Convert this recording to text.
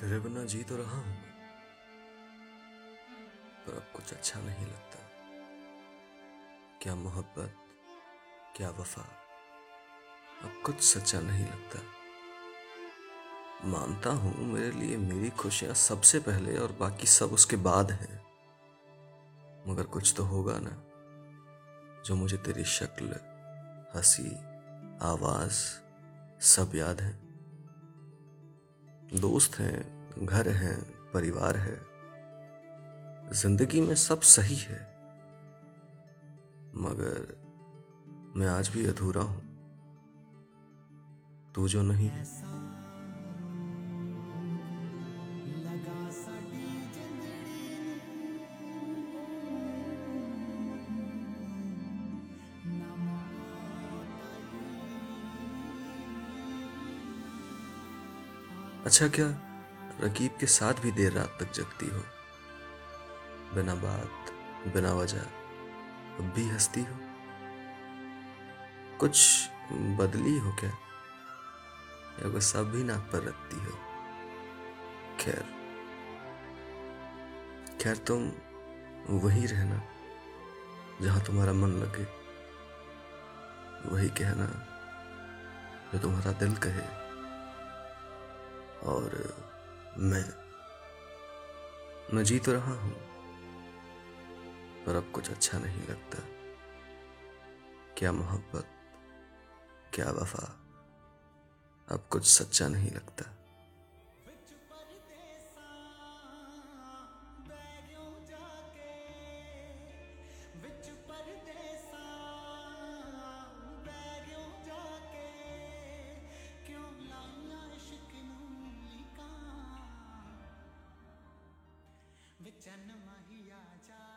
तेरे बिना जी तो रहा हूँ पर अब कुछ अच्छा नहीं लगता। क्या मोहब्बत, क्या वफा, अब कुछ सच्चा नहीं लगता। मानता हूँ मेरे लिए मेरी खुशियाँ सबसे पहले और बाकी सब उसके बाद हैं। मगर कुछ तो होगा ना, जो मुझे तेरी शक्ल, हँसी, आवाज़ सब याद है। दोस्त हैं, घर हैं, परिवार है। ज़िंदगी में सब सही है। मगर मैं आज भी अधूरा हूँ। तू जो नहीं अच्छा क्या? रकीब के साथ भी देर रात तक जगती हो। बिना बात, बिना वजह, अब भी हंसती हो। कुछ बदली हो क्या? या अब भी नाक पर रखती हो? खैर खैर तुम वही रहना, जहाँ तुम्हारा मन लगे। वही कहना, जो तुम्हारा दिल कहे। और मैं मैं जी तो रहा हूँ, पर अब कुछ अच्छा नहीं लगता। क्या मोहब्बत, क्या वफा, अब कुछ सच्चा नहीं लगता। वे जन्म ही आ जा।